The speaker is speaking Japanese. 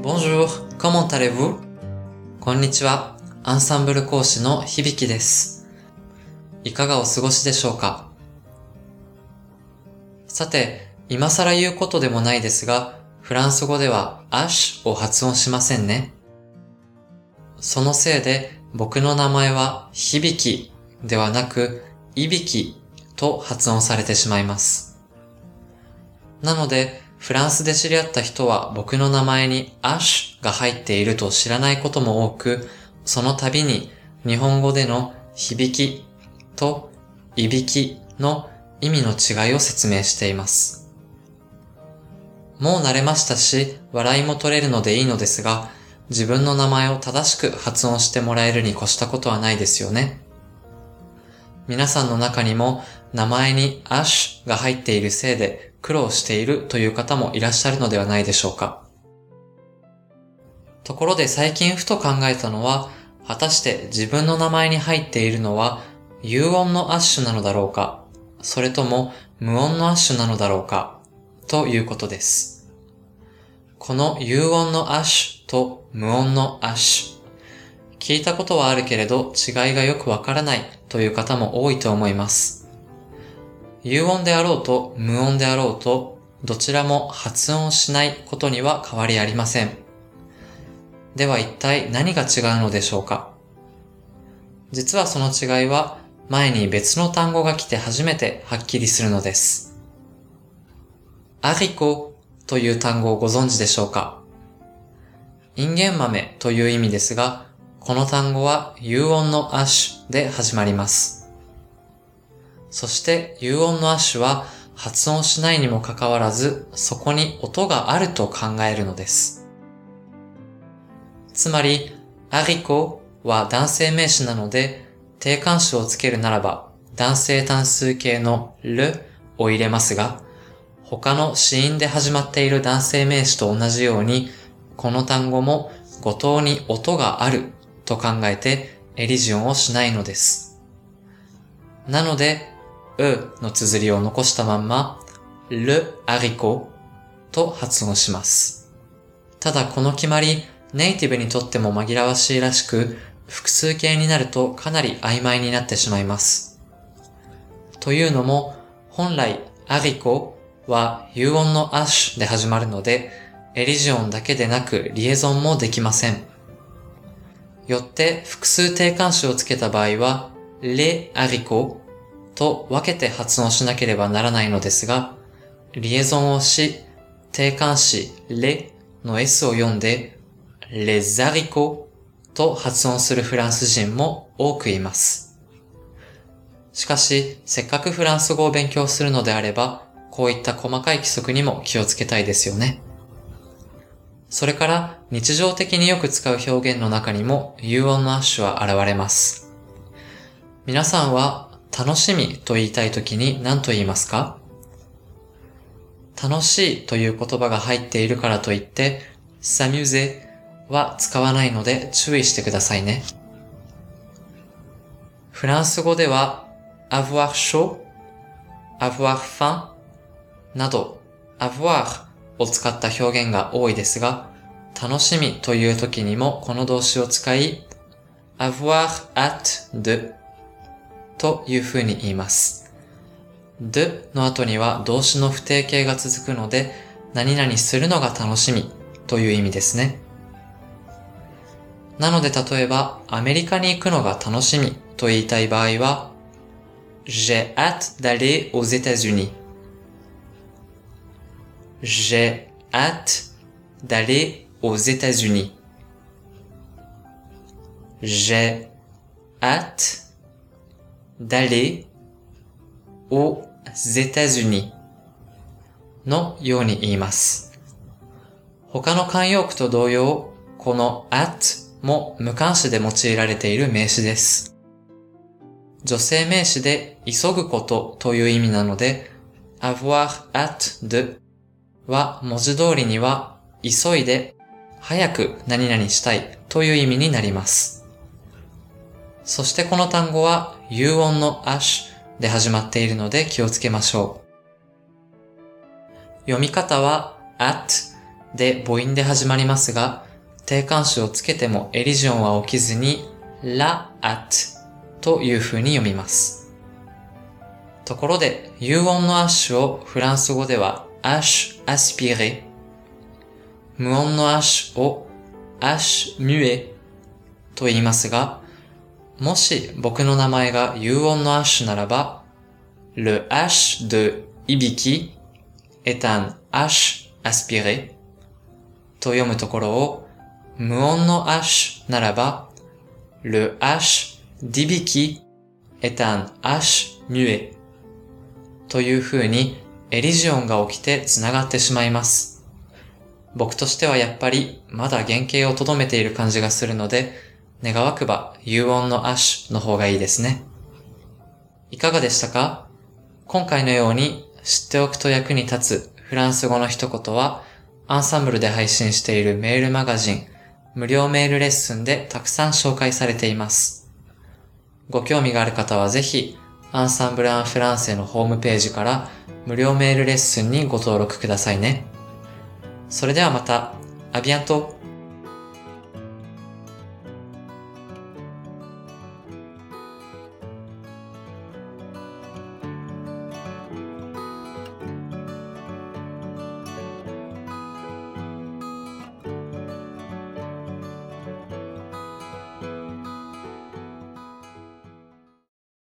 Bonjour, comment allez-vous? こんにちは。アンサンブル講師の響です。いかがお過ごしでしょうかさて、今更言うことでもないですが、フランス語ではアッシュを発音しませんね。そのせいで僕の名前は響ではなくいびきと発音されてしまいます。なので、フランスで知り合った人は僕の名前にアッシュが入っていると知らないことも多く、その度に日本語での響きといびきの意味の違いを説明しています。もう慣れましたし、笑いも取れるのでいいのですが、自分の名前を正しく発音してもらえるに越したことはないですよね。皆さんの中にも名前にアッシュが入っているせいで苦労しているという方もいらっしゃるのではないでしょうか。ところで最近ふと考えたのは、果たして自分の名前に入っているのは有音のアッシュなのだろうか、それとも無音のアッシュなのだろうか、ということです。この有音のアッシュと無音のアッシュ。聞いたことはあるけれど違いがよくわからないという方も多いと思います。有音であろうと無音であろうとどちらも発音しないことには変わりありません。では一体何が違うのでしょうか？実はその違いは前に別の単語が来て初めてはっきりするのです。アリコという単語をご存知でしょうか？インゲン豆という意味ですが、この単語は有音のアッシュで始まります。そして有音のアッシュは発音しないにもかかわらず、そこに音があると考えるのです。つまり、アリコは男性名詞なので、定冠詞をつけるならば、男性単数形のルを入れますが、他の子音で始まっている男性名詞と同じように、この単語も語頭に音があると考えてエリジオンをしないのです。なので、うの綴りを残したまんま、ルアリコと発音します。ただこの決まり、ネイティブにとっても紛らわしいらしく、複数形になるとかなり曖昧になってしまいます。というのも、本来、アリコは有音のアッシュで始まるので、エリジオンだけでなくリエゾンもできません。よって複数定冠詞をつけた場合は、レアリコと分けて発音しなければならないのですが、リエゾンをし、定冠詞レの S を読んで、レザリコと発音するフランス人も多くいます。しかし、せっかくフランス語を勉強するのであれば、こういった細かい規則にも気をつけたいですよね。それから日常的によく使う表現の中にも有音のアッシュは現れます。皆さんは楽しみと言いたい時に何と言いますか？楽しいという言葉が入っているからといって、サミュゼは使わないので注意してくださいね。フランス語では avoir chaud, avoir faim など avoir を使った表現が多いですが、楽しみという時にもこの動詞を使い、avoir at de という風に言います。de の後には動詞の不定形が続くので、何々するのが楽しみという意味ですね。なので例えば、アメリカに行くのが楽しみと言いたい場合は、j'ai hâte d'aller aux États-Unis J'ai hâte d'aller aux États-Unis. J'ai hâte d'aller aux États-Unis のように言います。他の慣用句と同様、この at も無関詞で用いられている名詞です。女性名詞で急ぐことという意味なので、avoir at de は文字通りには急いで早く何々したいという意味になります。そしてこの単語は有音の ash で始まっているので気をつけましょう。読み方は at で母音で始まりますが、定冠詞をつけてもエリジョンは起きずに、la at という風に読みます。ところで、有音のアッシュをフランス語では h aspiré 無音のアッシュを h muet と言いますが、もし僕の名前が有音のアッシュならば、le h de ibiki est un h aspiré と読むところを、無音のアッシュならば、le h d'ibiki est un h muet という風にエリジオンが起きて繋がってしまいます。僕としてはやっぱりまだ原型をとどめている感じがするので、願わくば有音のアッシュの方がいいですね。いかがでしたか？今回のように知っておくと役に立つフランス語の一言は、アンサンブルで配信しているメールマガジン、無料メールレッスンでたくさん紹介されています。ご興味がある方はぜひ、アンサンブル・アン・フランセのホームページから無料メールレッスンにご登録くださいね。それではまた、アビアント